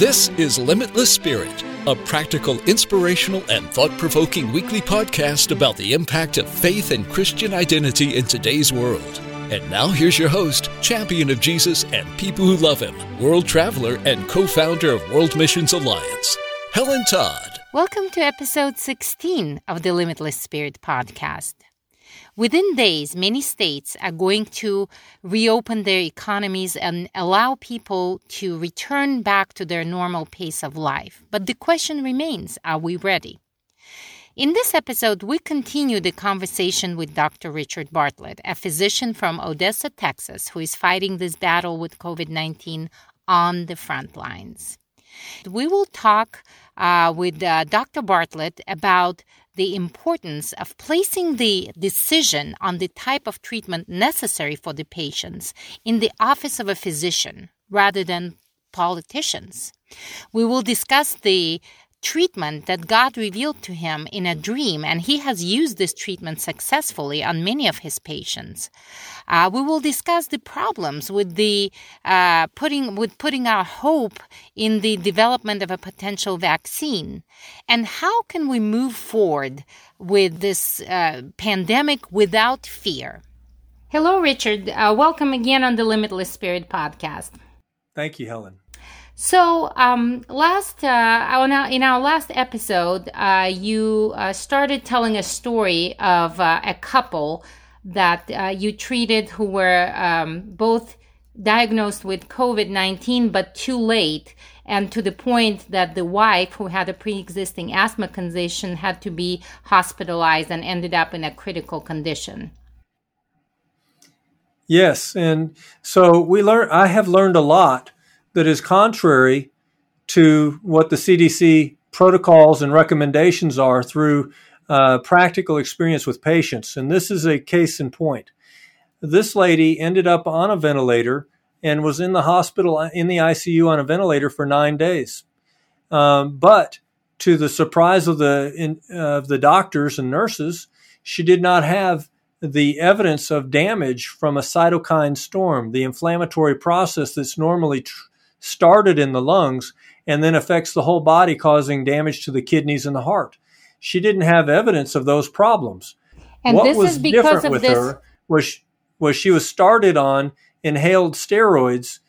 This is Limitless Spirit, a practical, inspirational, and thought provoking weekly podcast about the impact of faith and Christian identity in today's world. And now here's your host, champion of Jesus and people who love him, world traveler and co founder of World Missions Alliance, Helen Todd. Welcome to episode 16 of the Limitless Spirit podcast. Within days, many states are going to reopen their economies and allow people to return back to their normal pace of life. But the question remains are we ready? In this episode, we continue the conversation with Dr. Richard Bartlett, a physician from Odessa, Texas, who is fighting this battle with COVID 19 on the front lines. We will talk uh, with uh, Dr. Bartlett about the importance of placing the decision on the type of treatment necessary for the patients in the office of a physician rather than politicians. We will discuss the treatment that God revealed to him in a dream, and he has used this treatment successfully on many of his patients. Uh, we will discuss the problems with the uh, putting with putting our hope in the development of a potential vaccine, and how can we move forward with this uh, pandemic without fear. Hello, Richard. Uh, welcome again on the Limitless Spirit podcast. Thank you, Helen. So, um, last uh, in our last episode, uh, you uh, started telling a story of uh, a couple that uh, you treated who were um, both diagnosed with COVID nineteen, but too late, and to the point that the wife, who had a pre-existing asthma condition, had to be hospitalized and ended up in a critical condition. Yes, and so we learn. I have learned a lot that is contrary to what the CDC protocols and recommendations are through uh, practical experience with patients. And this is a case in point. This lady ended up on a ventilator and was in the hospital in the ICU on a ventilator for nine days. Um, but to the surprise of the in, uh, of the doctors and nurses, she did not have the evidence of damage from a cytokine storm, the inflammatory process that's normally tr- started in the lungs and then affects the whole body, causing damage to the kidneys and the heart. She didn't have evidence of those problems. And what was different with this... her was was she was started on inhaled steroids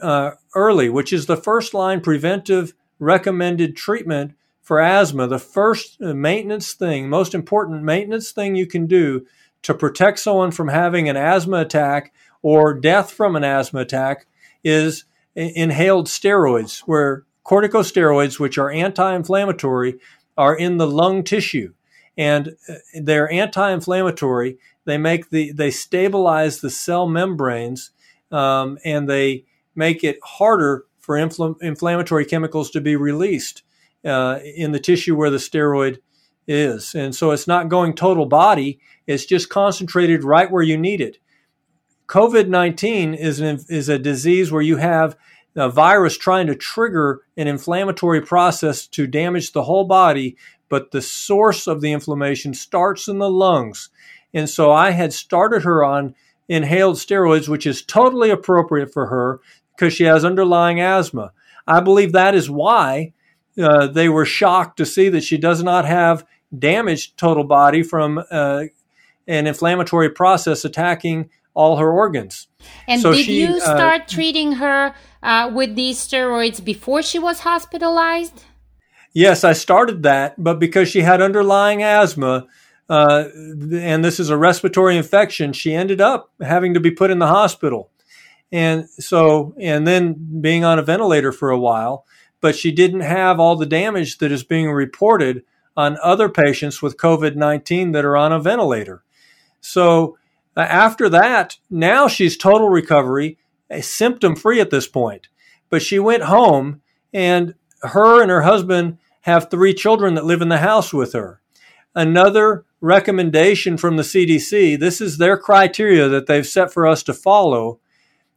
uh, early, which is the first line preventive recommended treatment for asthma. The first uh, maintenance thing, most important maintenance thing you can do to protect someone from having an asthma attack or death from an asthma attack is inhaled steroids, where corticosteroids, which are anti inflammatory, are in the lung tissue. And uh, they're anti inflammatory. They make the, they stabilize the cell membranes um, and they make it harder for infl- inflammatory chemicals to be released uh, in the tissue where the steroid is. And so it's not going total body, it's just concentrated right where you need it. COVID 19 is, is a disease where you have a virus trying to trigger an inflammatory process to damage the whole body, but the source of the inflammation starts in the lungs. And so I had started her on inhaled steroids, which is totally appropriate for her because she has underlying asthma. I believe that is why uh, they were shocked to see that she does not have damaged total body from uh, an inflammatory process attacking all her organs. And so did she, you uh, start uh, treating her uh, with these steroids before she was hospitalized? Yes, I started that, but because she had underlying asthma, uh, and this is a respiratory infection, she ended up having to be put in the hospital. And so, and then being on a ventilator for a while, but she didn't have all the damage that is being reported on other patients with COVID 19 that are on a ventilator. So, after that, now she's total recovery, symptom free at this point. But she went home, and her and her husband have three children that live in the house with her. Another recommendation from the CDC, this is their criteria that they've set for us to follow,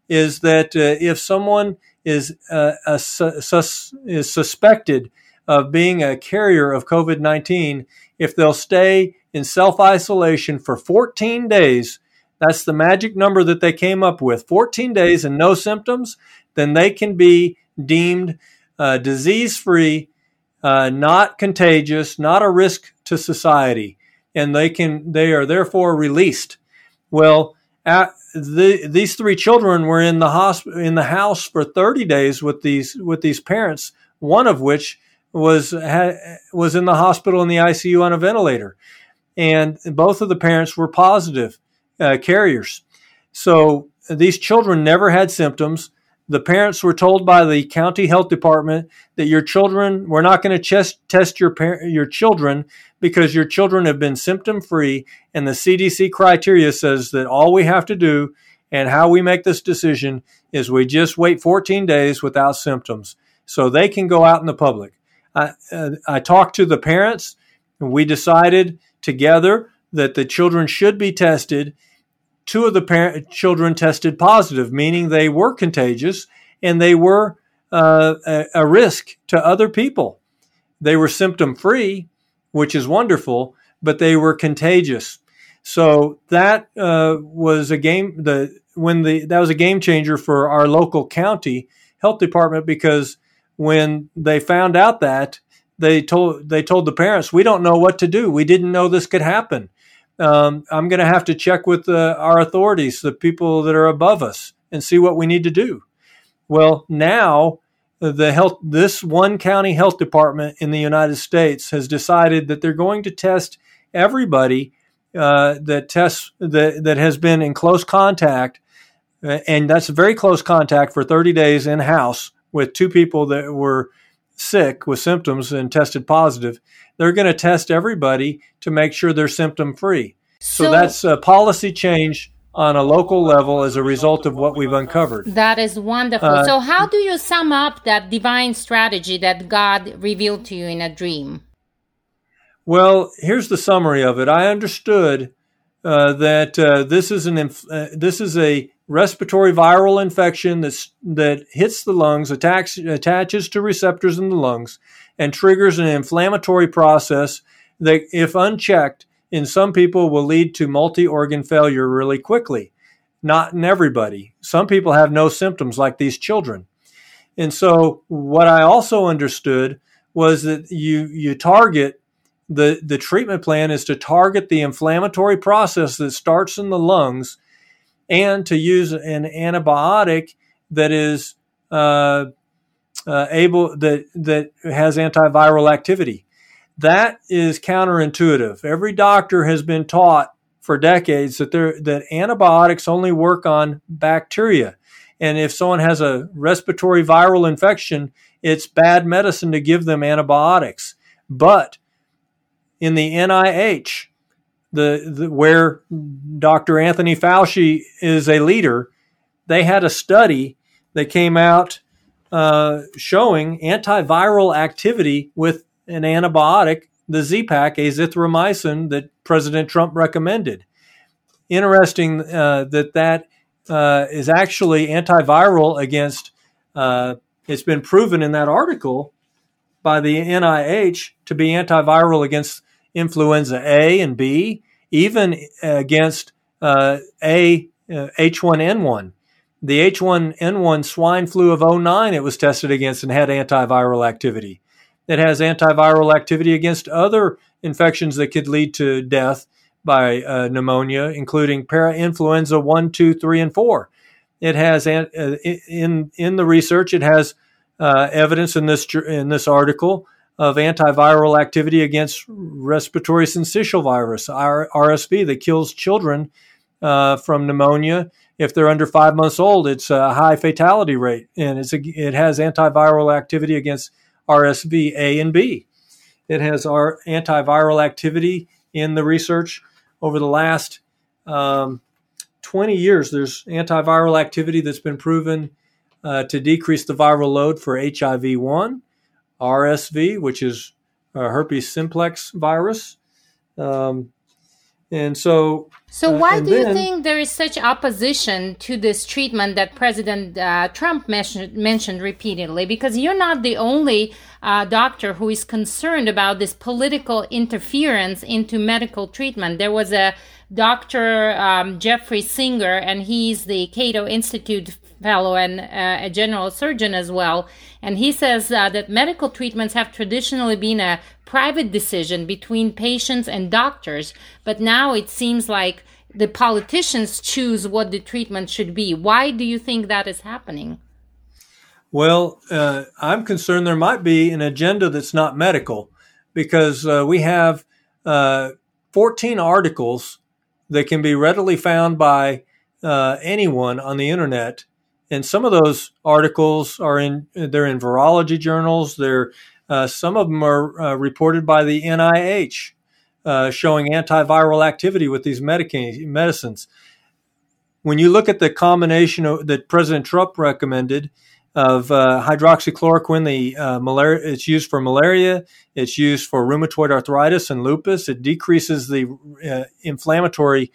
is that uh, if someone is, uh, sus- is suspected of being a carrier of COVID 19, if they'll stay in self isolation for 14 days that's the magic number that they came up with 14 days and no symptoms, then they can be deemed uh, disease free, uh, not contagious, not a risk to society, and they can they are therefore released. Well, the, these three children were in the hospital in the house for 30 days with these with these parents. One of which was ha, was in the hospital in the ICU on a ventilator, and both of the parents were positive uh, carriers. So these children never had symptoms. The parents were told by the county health department that your children, we're not going to test your par- your children because your children have been symptom free, and the CDC criteria says that all we have to do and how we make this decision is we just wait 14 days without symptoms so they can go out in the public. I, uh, I talked to the parents, and we decided together that the children should be tested two of the parent, children tested positive, meaning they were contagious and they were uh, a, a risk to other people. They were symptom free, which is wonderful, but they were contagious. So that uh, was a game. The when the that was a game changer for our local county health department because when they found out that they told they told the parents we don't know what to do. We didn't know this could happen um, I'm going to have to check with uh, our authorities, the people that are above us, and see what we need to do. Well, now uh, the health, this one county health department in the United States has decided that they're going to test everybody uh, that tests that that has been in close contact, uh, and that's very close contact for 30 days in house with two people that were sick with symptoms and tested positive they're going to test everybody to make sure they're symptom free. So, so, that's a policy change on a local level as a result of what we've uncovered. That is wonderful. Uh, so, how do you sum up that divine strategy that God revealed to you in a dream? Well, here's the summary of it. I understood uh, that uh, this is an inf- uh, this is a respiratory viral infection that's, that hits the lungs, attacks, attaches to receptors in the lungs, and triggers an inflammatory process that, if unchecked, in some people will lead to multi organ failure really quickly. Not in everybody. Some people have no symptoms, like these children. And so, what I also understood was that you, you target the, the treatment plan is to target the inflammatory process that starts in the lungs and to use an antibiotic that is uh, uh, able that that has antiviral activity. That is counterintuitive. Every doctor has been taught for decades that there that antibiotics only work on bacteria. And if someone has a respiratory viral infection, it's bad medicine to give them antibiotics. But in the NIH, the, the where Dr. Anthony Fauci is a leader, they had a study that came out uh, showing antiviral activity with an antibiotic, the Z-Pak, azithromycin, that President Trump recommended. Interesting uh, that that uh, is actually antiviral against. Uh, it's been proven in that article by the NIH to be antiviral against influenza A and B, even against uh, A H1N1 the H1N1 swine flu of 09 it was tested against and had antiviral activity. It has antiviral activity against other infections that could lead to death by uh, pneumonia, including parainfluenza 1, 2, 3, and 4. It has, uh, in, in the research, it has uh, evidence in this, in this article of antiviral activity against respiratory syncytial virus, RSV, that kills children uh, from pneumonia if they're under five months old, it's a high fatality rate, and it's a, it has antiviral activity against RSV A and B. It has our antiviral activity in the research over the last um, 20 years. There's antiviral activity that's been proven uh, to decrease the viral load for HIV 1, RSV, which is herpes simplex virus. Um, and so so uh, why do then, you think there is such opposition to this treatment that President uh, Trump mentioned, mentioned repeatedly? Because you're not the only uh, doctor who is concerned about this political interference into medical treatment. There was a Dr. Um, Jeffrey Singer, and he's the Cato Institute and uh, a general surgeon as well. And he says uh, that medical treatments have traditionally been a private decision between patients and doctors, but now it seems like the politicians choose what the treatment should be. Why do you think that is happening? Well, uh, I'm concerned there might be an agenda that's not medical because uh, we have uh, 14 articles that can be readily found by uh, anyone on the internet. And some of those articles are in they're in virology journals. They're uh, some of them are uh, reported by the NIH, uh, showing antiviral activity with these medica- medicines. When you look at the combination of, that President Trump recommended of uh, hydroxychloroquine, the uh, malaria, it's used for malaria, it's used for rheumatoid arthritis and lupus. It decreases the uh, inflammatory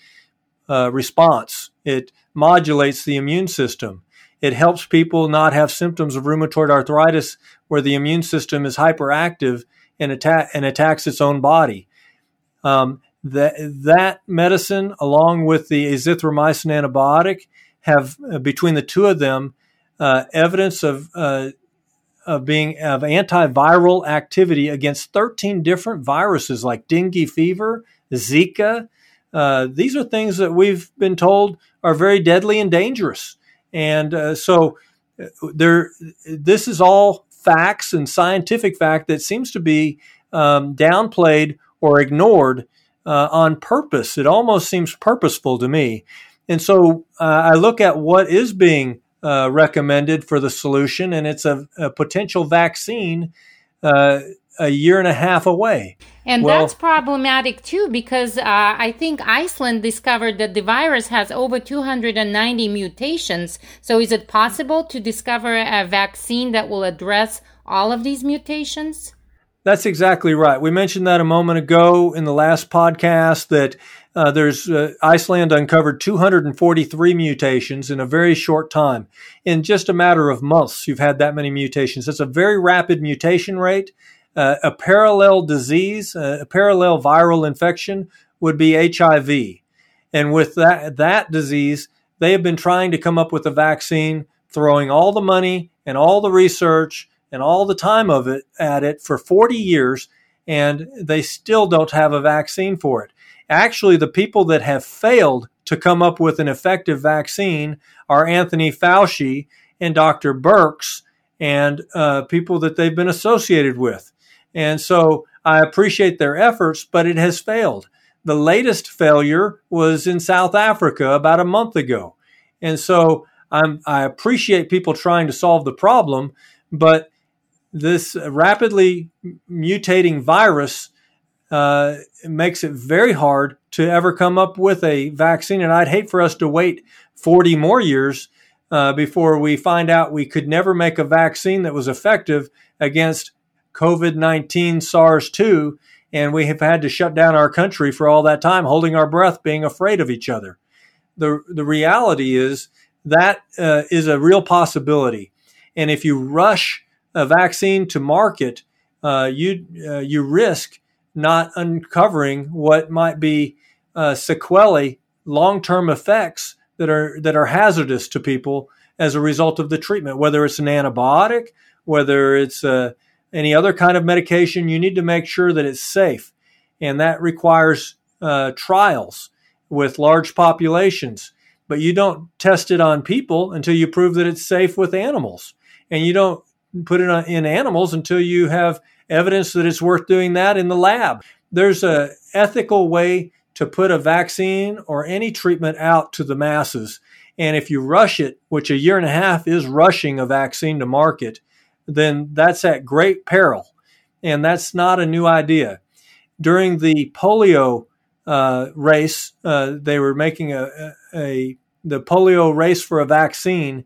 response. It modulates the immune system. It helps people not have symptoms of rheumatoid arthritis where the immune system is hyperactive and, attack, and attacks its own body. Um, that, that medicine, along with the azithromycin antibiotic, have uh, between the two of them uh, evidence of uh, of being of antiviral activity against 13 different viruses like dengue fever, Zika. Uh, these are things that we've been told are very deadly and dangerous. And uh, so uh, there, this is all facts and scientific fact that seems to be um, downplayed or ignored uh, on purpose. It almost seems purposeful to me. And so uh, I look at what is being uh, recommended for the solution, and it's a, a potential vaccine uh, a year and a half away. And well, that's problematic too because uh, I think Iceland discovered that the virus has over 290 mutations. So is it possible to discover a vaccine that will address all of these mutations? That's exactly right. We mentioned that a moment ago in the last podcast that uh, there's uh, Iceland uncovered 243 mutations in a very short time. In just a matter of months, you've had that many mutations. That's a very rapid mutation rate. Uh, a parallel disease, uh, a parallel viral infection would be HIV. And with that, that disease, they have been trying to come up with a vaccine, throwing all the money and all the research and all the time of it at it for 40 years, and they still don't have a vaccine for it. Actually, the people that have failed to come up with an effective vaccine are Anthony Fauci and Dr. Birx and uh, people that they've been associated with. And so I appreciate their efforts, but it has failed. The latest failure was in South Africa about a month ago. And so I'm, I appreciate people trying to solve the problem, but this rapidly mutating virus uh, makes it very hard to ever come up with a vaccine. And I'd hate for us to wait 40 more years uh, before we find out we could never make a vaccine that was effective against COVID 19 SARS 2, and we have had to shut down our country for all that time, holding our breath, being afraid of each other. The, the reality is that uh, is a real possibility. And if you rush a vaccine to market, uh, you, uh, you risk not uncovering what might be uh, sequelae, long term effects that are, that are hazardous to people as a result of the treatment, whether it's an antibiotic, whether it's a any other kind of medication, you need to make sure that it's safe. And that requires uh, trials with large populations. But you don't test it on people until you prove that it's safe with animals. And you don't put it on, in animals until you have evidence that it's worth doing that in the lab. There's a ethical way to put a vaccine or any treatment out to the masses. And if you rush it, which a year and a half is rushing a vaccine to market, then that's at great peril. And that's not a new idea. During the polio uh, race, uh, they were making a, a, a, the polio race for a vaccine.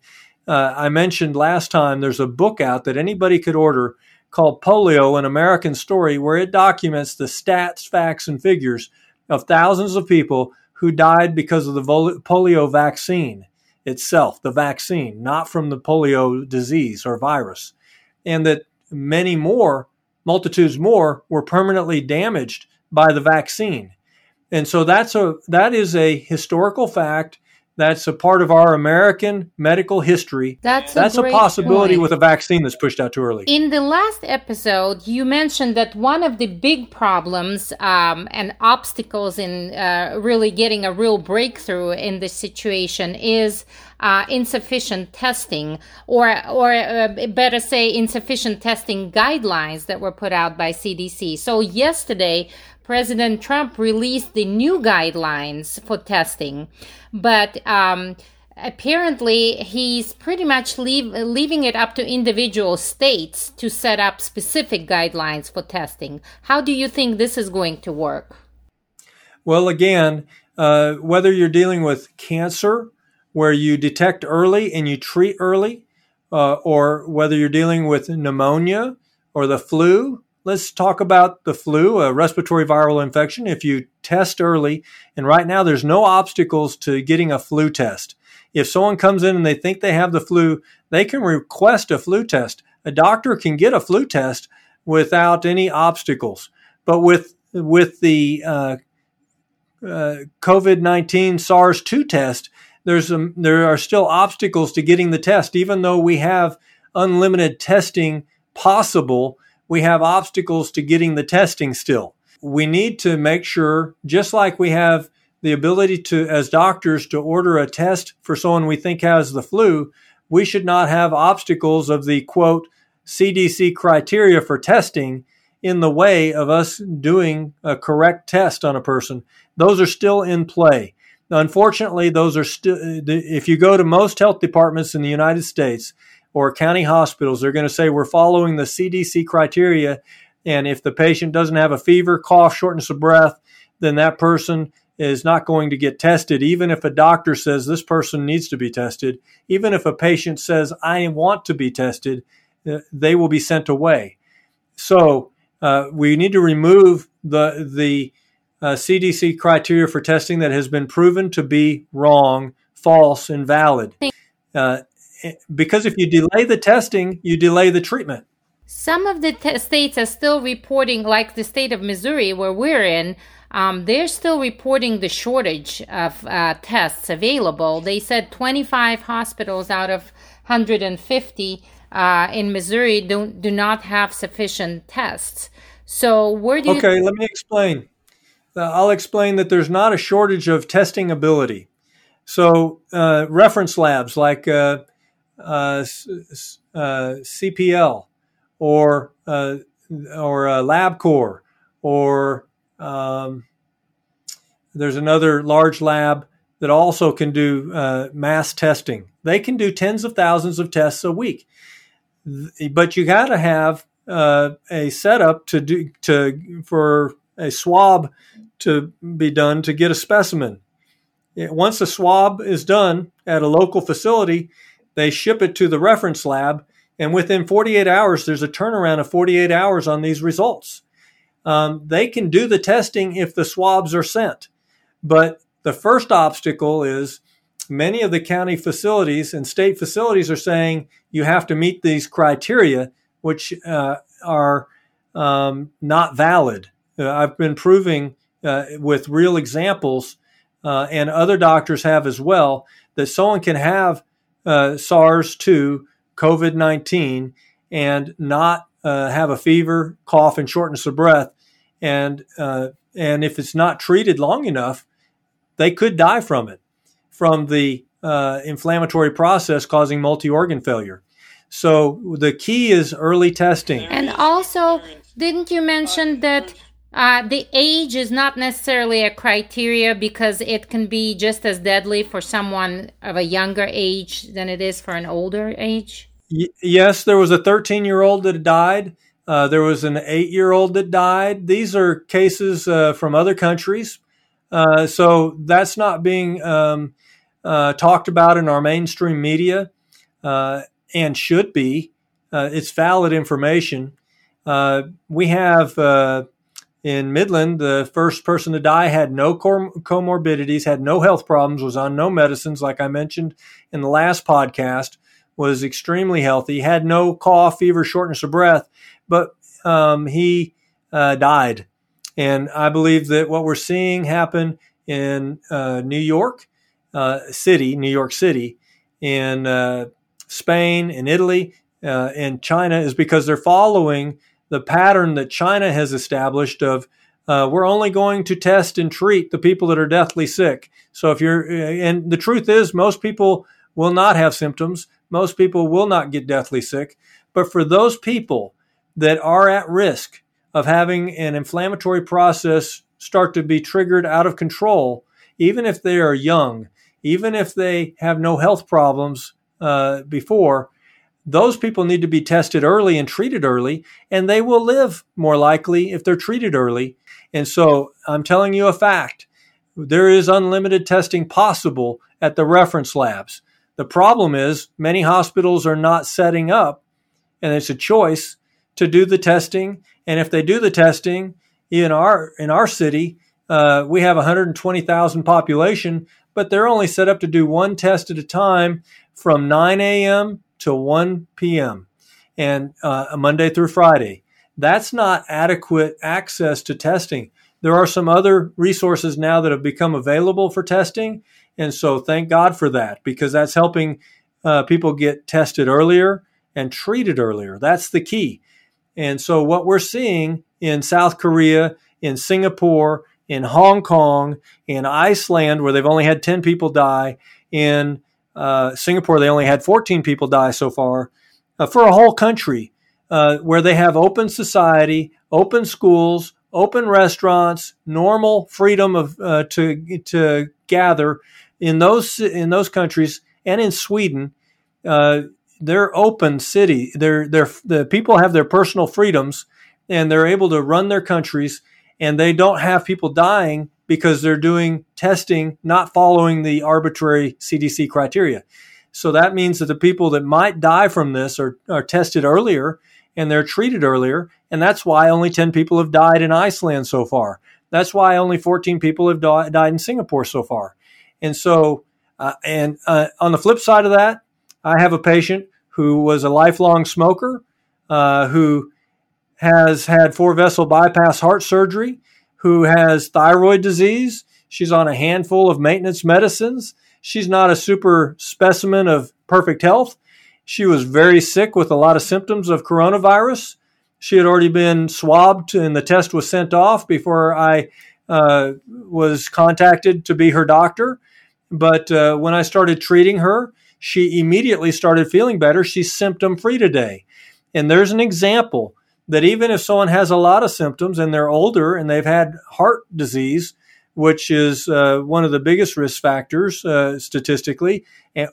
Uh, I mentioned last time there's a book out that anybody could order called Polio: An American Story, where it documents the stats, facts, and figures of thousands of people who died because of the polio vaccine itself, the vaccine, not from the polio disease or virus and that many more, multitudes more, were permanently damaged by the vaccine. And so that's a that is a historical fact that's a part of our American medical history. That's, that's a, a possibility point. with a vaccine that's pushed out too early. In the last episode, you mentioned that one of the big problems um, and obstacles in uh, really getting a real breakthrough in this situation is uh, insufficient testing, or or uh, better say, insufficient testing guidelines that were put out by CDC. So yesterday, President Trump released the new guidelines for testing, but um, apparently he's pretty much leave, leaving it up to individual states to set up specific guidelines for testing. How do you think this is going to work? Well, again, uh, whether you're dealing with cancer, where you detect early and you treat early, uh, or whether you're dealing with pneumonia or the flu, let's talk about the flu, a respiratory viral infection. If you test early, and right now there's no obstacles to getting a flu test. If someone comes in and they think they have the flu, they can request a flu test. A doctor can get a flu test without any obstacles. But with with the uh, uh, COVID nineteen SARS two test, there's a, there are still obstacles to getting the test, even though we have unlimited testing possible we have obstacles to getting the testing still. We need to make sure, just like we have the ability to, as doctors, to order a test for someone we think has the flu, we should not have obstacles of the quote CDC criteria for testing in the way of us doing a correct test on a person. Those are still in play. Unfortunately, those are still, if you go to most health departments in the United States, or county hospitals, they're going to say we're following the CDC criteria. And if the patient doesn't have a fever, cough, shortness of breath, then that person is not going to get tested, even if a doctor says this person needs to be tested. Even if a patient says, I want to be tested, uh, they will be sent away. So uh, we need to remove the, the uh, CDC criteria for testing that has been proven to be wrong, false, invalid. Uh, because if you delay the testing, you delay the treatment. Some of the t- states are still reporting, like the state of Missouri, where we're in, um, they're still reporting the shortage of uh, tests available. They said 25 hospitals out of 150 uh, in Missouri don't do not have sufficient tests. So where do you? Okay, let me explain. Uh, I'll explain that there's not a shortage of testing ability. So uh, reference labs like uh, CPL or uh, or LabCorp or um, there's another large lab that also can do uh, mass testing. They can do tens of thousands of tests a week, but you got to have uh, a setup to do to for a swab to be done to get a specimen. Once a swab is done at a local facility, they ship it to the reference lab, and within 48 hours, there's a turnaround of 48 hours on these results. Um, they can do the testing if the swabs are sent. But the first obstacle is many of the county facilities and state facilities are saying you have to meet these criteria, which uh, are um, not valid. Uh, I've been proving uh, with real examples, uh, and other doctors have as well, that someone can have uh, SARS 2, COVID 19, and not uh, have a fever, cough, and shortness of breath. And, uh, and if it's not treated long enough, they could die from it, from the uh, inflammatory process causing multi organ failure. So the key is early testing. And also, didn't you mention that uh, the age is not necessarily a criteria because it can be just as deadly for someone of a younger age than it is for an older age. Y- yes, there was a 13 year old that died. Uh, there was an eight year old that died. These are cases uh, from other countries. Uh, so that's not being um, uh, talked about in our mainstream media uh, and should be. it's valid information. we have in Midland, the first person to die had no comorbidities, had no health problems, was on no medicines, like I mentioned in the last podcast, was extremely healthy, had no cough, fever, shortness of breath, but um, he uh, died. And I believe that what we're seeing happen in uh, New York uh, city, New York City, in uh, Spain, in Italy, uh, and China is because they're following the pattern that China has established of uh, we're only going to test and treat the people that are deathly sick. So if you're, uh, and the truth is, most people will not have symptoms. Most people will not get deathly sick. But for those people that are at risk of having an inflammatory process start to be triggered out of control, even if they are young, even if they have no health problems uh, before, those people need to be tested early and treated early, and they will live more likely if they're treated early. And so I'm telling you a fact. There is unlimited testing possible at the reference labs. The problem is many hospitals are not setting up, and it's a choice to do the testing. And if they do the testing in our in our city, uh, we have 120,000 population, but they're only set up to do one test at a time from 9 a.m. to 1 p.m. and uh, Monday through Friday. That's not adequate access to testing. There are some other resources now that have become available for testing. And so thank God for that because that's helping uh, people get tested earlier and treated earlier. That's the key. And so what we're seeing in South Korea, in Singapore, in Hong Kong, in Iceland, where they've only had 10 people die, in uh, Singapore, they only had 14 people die so far, uh, for a whole country uh, where they have open society, open schools, open restaurants, normal freedom of uh, to to gather in those in those countries and in Sweden. Uh, they're open city. They're, they're, the people have their personal freedoms and they're able to run their countries and they don't have people dying because they're doing testing, not following the arbitrary CDC criteria. So that means that the people that might die from this are, are tested earlier and they're treated earlier. And that's why only 10 people have died in Iceland so far. That's why only 14 people have di- died in Singapore so far. And so, uh, and uh, on the flip side of that, I have a patient who was a lifelong smoker, uh, who has had four vessel bypass heart surgery, who has thyroid disease. She's on a handful of maintenance medicines. She's not a super specimen of perfect health. She was very sick with a lot of symptoms of coronavirus. She had already been swabbed and the test was sent off before I uh, was contacted to be her doctor. But uh, when I started treating her, she immediately started feeling better. She's symptom free today. And there's an example that even if someone has a lot of symptoms and they're older and they've had heart disease, which is uh, one of the biggest risk factors uh, statistically,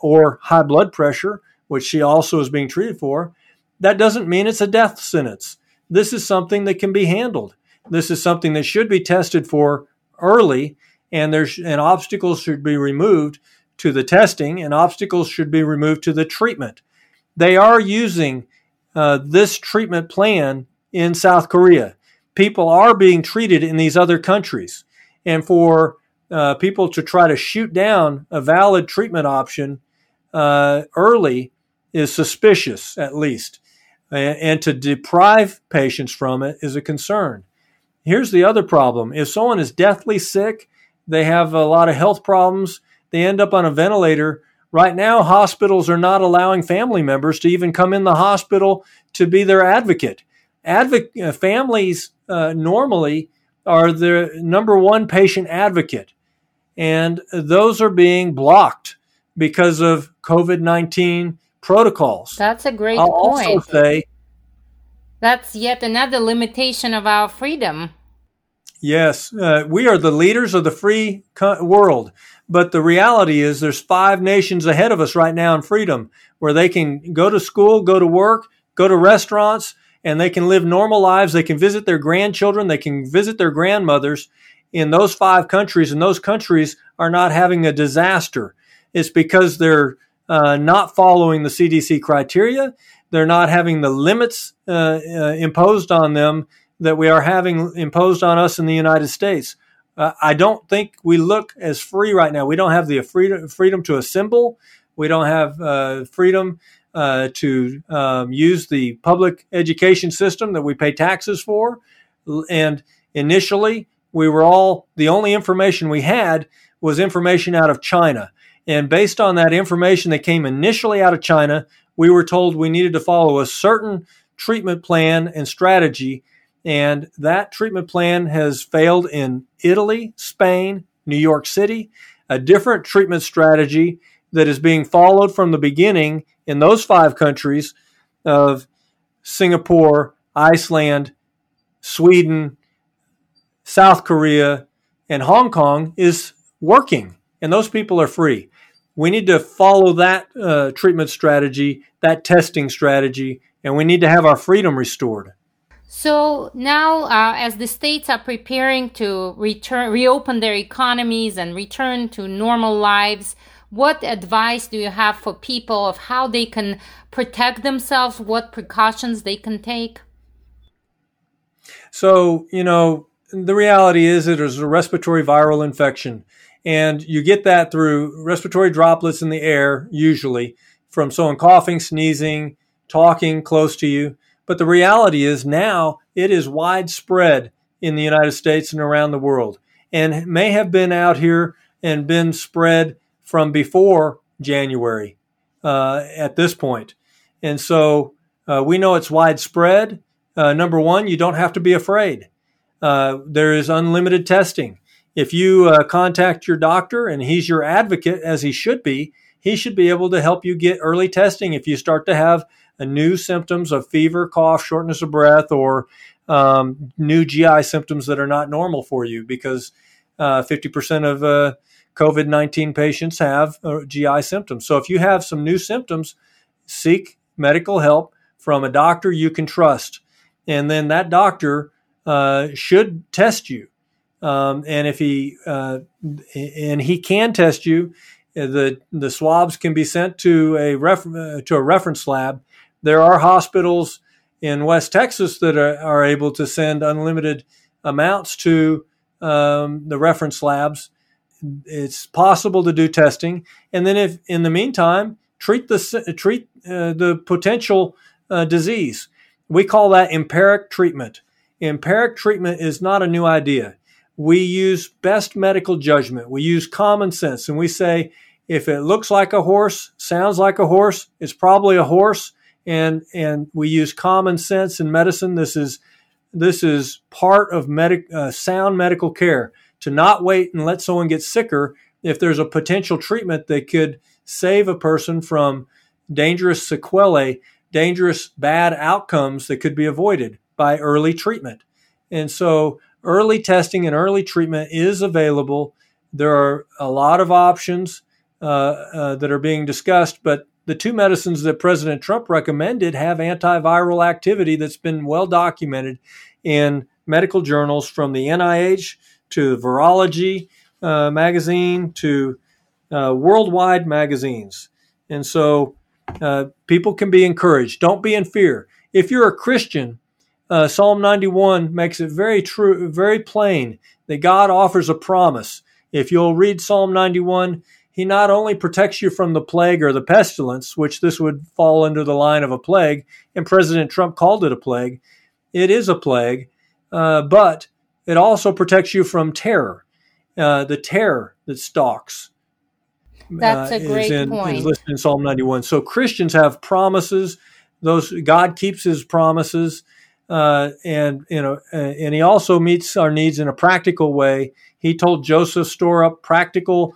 or high blood pressure, which she also is being treated for, that doesn't mean it's a death sentence. This is something that can be handled. This is something that should be tested for early, and there's and obstacles should be removed to the testing and obstacles should be removed to the treatment. They are using uh, this treatment plan in South Korea. People are being treated in these other countries. And for uh, people to try to shoot down a valid treatment option uh, early is suspicious, at least. And, and to deprive patients from it is a concern. Here's the other problem if someone is deathly sick, they have a lot of health problems, they end up on a ventilator. Right now, hospitals are not allowing family members to even come in the hospital to be their advocate. Advo- uh, families uh, normally are the number one patient advocate, and those are being blocked because of COVID 19 protocols. That's a great I'll point. Also say, That's yet another limitation of our freedom. Yes, uh, we are the leaders of the free co- world. But the reality is, there's five nations ahead of us right now in freedom where they can go to school, go to work, go to restaurants, and they can live normal lives. They can visit their grandchildren, they can visit their grandmothers in those five countries, and those countries are not having a disaster. It's because they're uh, not following the CDC criteria. They're not having the limits uh, uh, imposed on them that we are having imposed on us in the United States. Uh, I don't think we look as free right now. We don't have the freedom, freedom to assemble. We don't have uh, freedom uh, to um, use the public education system that we pay taxes for. And initially, we were all the only information we had was information out of China. And based on that information that came initially out of China, we were told we needed to follow a certain treatment plan and strategy. And that treatment plan has failed in Italy, Spain, New York City, a different treatment strategy that is being followed from the beginning in those five countries of Singapore, Iceland, Sweden, South Korea, and Hong Kong is working, and those people are free. We need to follow that uh, treatment strategy, that testing strategy, and we need to have our freedom restored. So now, uh, as the states are preparing to return, reopen their economies and return to normal lives, what advice do you have for people of how they can protect themselves? What precautions they can take? So, you know, the reality is it is a respiratory viral infection. And you get that through respiratory droplets in the air, usually from someone coughing, sneezing, talking close to you. But the reality is now it is widespread in the United States and around the world and may have been out here and been spread from before January uh, at this point. And so uh, we know it's widespread. Uh, number one, you don't have to be afraid. Uh, there is unlimited testing. If you uh, contact your doctor and he's your advocate, as he should be, he should be able to help you get early testing if you start to have new symptoms of fever, cough, shortness of breath, or um, new GI symptoms that are not normal for you because uh, 50% of uh, COVID 19 patients have uh, GI symptoms. So if you have some new symptoms, seek medical help from a doctor you can trust. And then that doctor uh, should test you. Um, and if he uh, and he can test you, the the swabs can be sent to a ref, uh, to a reference lab. There are hospitals in West Texas that are, are able to send unlimited amounts to um, the reference labs it's possible to do testing, and then if in the meantime treat the treat uh, the potential uh, disease. We call that empiric treatment. Empiric treatment is not a new idea. We use best medical judgment. We use common sense, and we say if it looks like a horse, sounds like a horse, it's probably a horse. And and we use common sense in medicine. This is this is part of medic, uh, sound medical care to not wait and let someone get sicker if there's a potential treatment that could save a person from dangerous sequelae, dangerous bad outcomes that could be avoided by early treatment. And so early testing and early treatment is available. There are a lot of options uh, uh, that are being discussed, but the two medicines that President Trump recommended have antiviral activity that's been well documented in medical journals from the NIH to Virology uh, magazine to uh, worldwide magazines. And so uh, people can be encouraged. Don't be in fear. If you're a Christian, uh, Psalm 91 makes it very true, very plain that God offers a promise. If you'll read Psalm 91, he not only protects you from the plague or the pestilence, which this would fall under the line of a plague, and President Trump called it a plague. It is a plague, uh, but it also protects you from terror, uh, the terror that stalks. That's uh, a great in, point. Is listed in Psalm 91. So Christians have promises. Those God keeps His promises, uh, and you know, and He also meets our needs in a practical way. He told Joseph store up practical,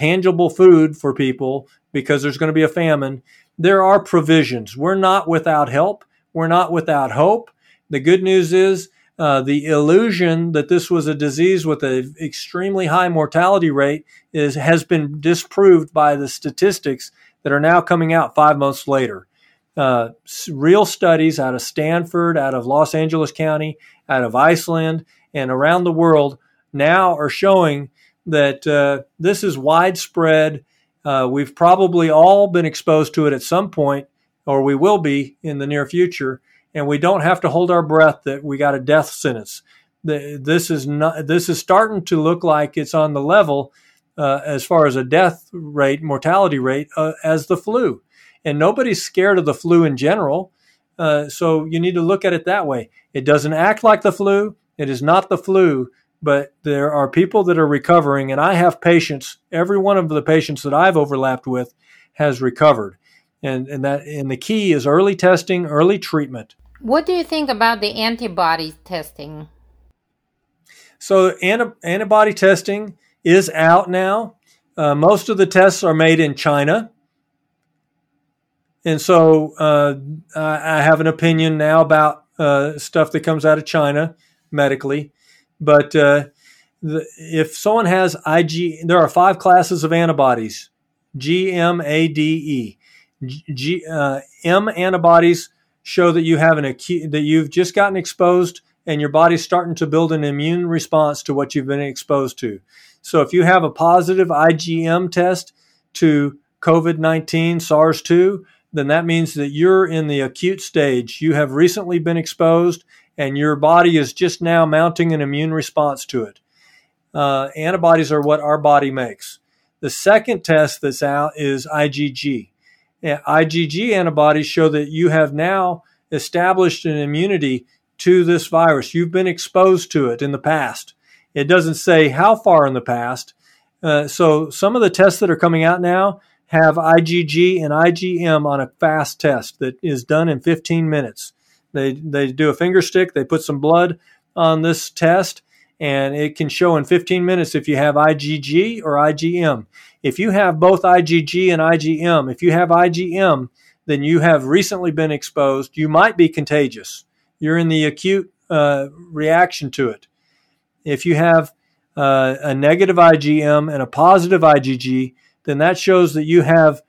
tangible food for people because there's going to be a famine. There are provisions. We're not without help. We're not without hope. The good news is uh, the illusion that this was a disease with an extremely high mortality rate is has been disproved by the statistics that are now coming out five months later. Uh, real studies out of Stanford, out of Los Angeles County, out of Iceland, and around the world now are showing that uh, this is widespread. Uh, we've probably all been exposed to it at some point, or we will be in the near future and we don't have to hold our breath that we got a death sentence. This is not. This is starting to look like it's on the level uh, as far as a death rate, mortality rate, uh, as the flu. And nobody's scared of the flu in general. Uh, so you need to look at it that way. It doesn't act like the flu. It is not the flu but there are people that are recovering, and I have patients. Every one of the patients that I've overlapped with has recovered, and and that and the key is early testing, early treatment. What do you think about the antibody testing? So anti- antibody testing is out now. Uh, most of the tests are made in China. And so uh, I have an opinion now about uh, stuff that comes out of China medically. But uh, the, if someone has IG, there are five classes of antibodies G, M, A, D, E. G, uh, M antibodies show that you have an acute, that you've just gotten exposed and your body's starting to build an immune response to what you've been exposed to. So if you have a positive IgM test to COVID 19 SARS 2, then that means that you're in the acute stage. You have recently been exposed and your body is just now mounting an immune response to it. Uh, antibodies are what our body makes. The second test that's out is IgG. IgG antibodies show that you have now established an immunity to this virus. You've been exposed to it in the past. It doesn't say how far in the past. Uh, so some of the tests that are coming out now have IgG and IgM on a fast test that is done in 15 minutes. They they do a finger stick, they put some blood on this test, and it can show in 15 minutes if you have IgG or IgM. If you have both IgG and IgM, if you have IgM, then you have recently been exposed. You might be contagious. You're in the acute uh, reaction to it. If you have uh, a negative IgM and a positive IgG, then that shows that you have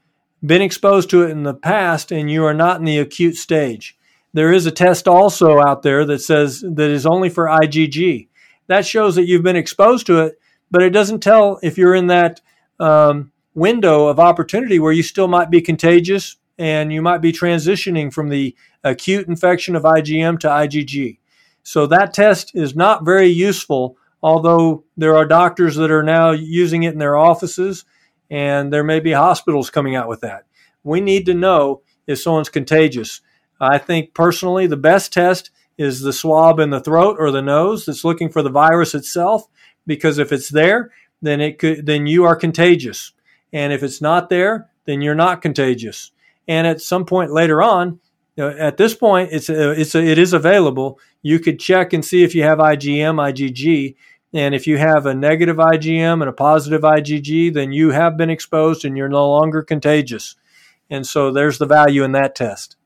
been exposed to it in the past and you are not in the acute stage. There is a test also out there that says that is only for IgG. That shows that you've been exposed to it, but it doesn't tell if you're in that um, window of opportunity where you still might be contagious and you might be transitioning from the acute infection of IgM to IgG. So that test is not very useful, although there are doctors that are now using it in their offices, and there may be hospitals coming out with that. We need to know if someone's contagious. I think personally the best test is the swab in the throat or the nose that's looking for the virus itself, because if it's there, then it could then you are contagious. And if it's not there, then you're not contagious. And at some point later on, at this point, it's a, it's a, it is available. You could check and see if you have IgM, IgG, and if you have a negative IgM and a positive IgG, then you have been exposed and you're no longer contagious. And so there's the value in that test.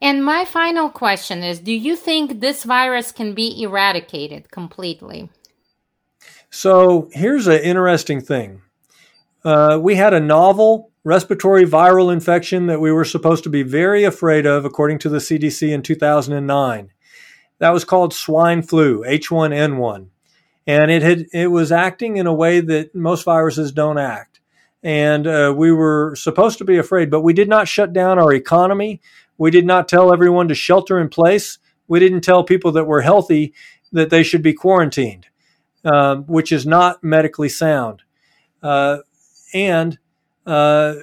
And my final question is Do you think this virus can be eradicated completely? So here's an interesting thing. Uh, we had a novel respiratory viral infection that we were supposed to be very afraid of, according to the CDC in 2009. That was called swine flu, H1N1. And it had it was acting in a way that most viruses don't act. And uh, we were supposed to be afraid, but we did not shut down our economy. We did not tell everyone to shelter in place. We didn't tell people that were healthy that they should be quarantined, uh, which is not medically sound. Uh, and uh,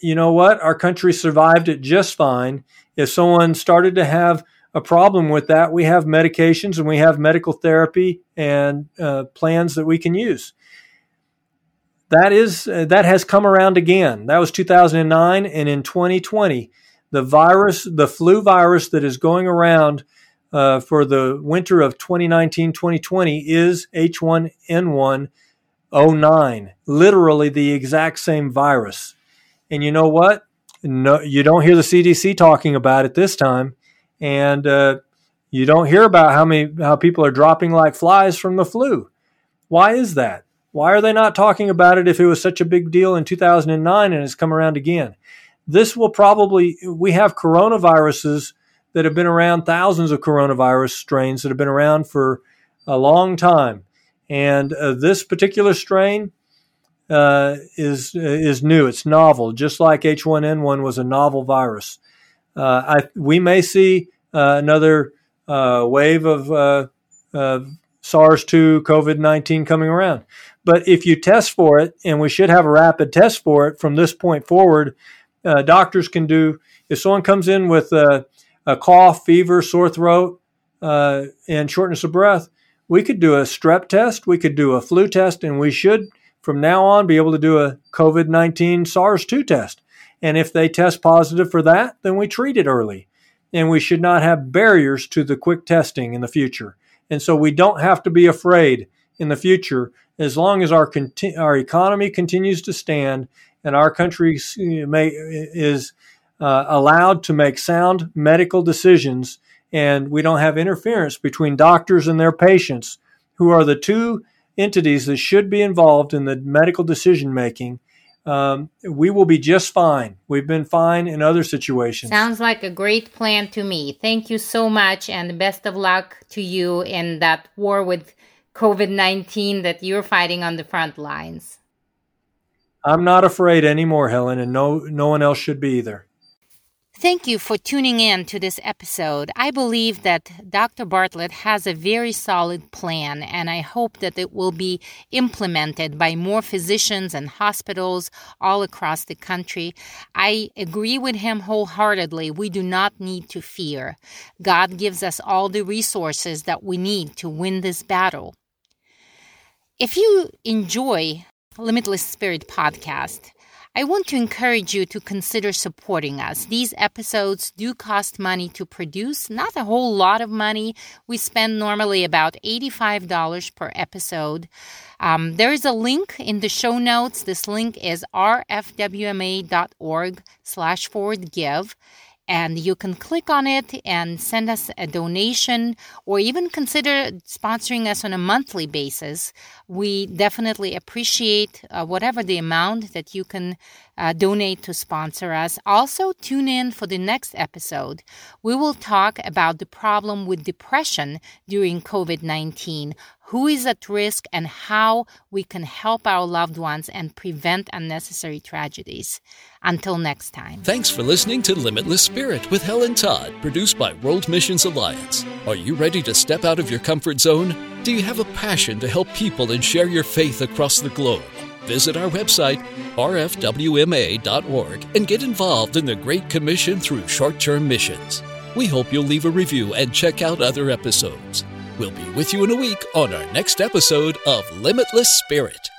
you know what? Our country survived it just fine. If someone started to have a problem with that, we have medications and we have medical therapy and uh, plans that we can use. That is uh, that has come around again. That was 2009, and in 2020, the virus, the flu virus that is going around uh, for the winter of 2019-2020 is H1N1 09, literally the exact same virus. And you know what? No, you don't hear the CDC talking about it this time, and uh, you don't hear about how many how people are dropping like flies from the flu. Why is that? Why are they not talking about it if it was such a big deal in 2009 and it's come around again? This will probably we have coronaviruses that have been around thousands of coronavirus strains that have been around for a long time and uh, this particular strain uh, is is new. It's novel, just like H1N1 was a novel virus. Uh, I, we may see uh, another uh, wave of SARS-2 COVID-19 coming around. But if you test for it, and we should have a rapid test for it from this point forward, Uh, doctors can do. If someone comes in with a, a cough, fever, sore throat, uh, and shortness of breath, we could do a strep test, we could do a flu test, and we should from now on be able to do a COVID 19 SARS 2 test. And if they test positive for that, then we treat it early. And we should not have barriers to the quick testing in the future. And so we don't have to be afraid in the future as long as our, conti- our economy continues to stand and our country may, is uh, allowed to make sound medical decisions and we don't have interference between doctors and their patients, who are the two entities that should be involved in the medical decision making, um, we will be just fine. We've been fine in other situations. Sounds like a great plan to me. Thank you so much, and best of luck to you in that war with COVID 19 that you're fighting on the front lines. I'm not afraid anymore, Helen, and no, no one else should be either. Thank you for tuning in to this episode. I believe that Dr. Bartlett has a very solid plan, and I hope that it will be implemented by more physicians and hospitals all across the country. I agree with him wholeheartedly. We do not need to fear. God gives us all the resources that we need to win this battle. If you enjoy Limitless Spirit podcast, I want to encourage you to consider supporting us. These episodes do cost money to produce, not a whole lot of money. We spend normally about $85 per episode. Um, there is a link in the show notes. This link is rfwma.org slash forward give and you can click on it and send us a donation or even consider sponsoring us on a monthly basis. We definitely appreciate uh, whatever the amount that you can uh, donate to sponsor us. Also, tune in for the next episode. We will talk about the problem with depression during COVID 19, who is at risk, and how we can help our loved ones and prevent unnecessary tragedies. Until next time. Thanks for listening to Limitless Spirit with Helen Todd, produced by World Missions Alliance. Are you ready to step out of your comfort zone? Do you have a passion to help people and share your faith across the globe? Visit our website, rfwma.org, and get involved in the Great Commission through short term missions. We hope you'll leave a review and check out other episodes. We'll be with you in a week on our next episode of Limitless Spirit.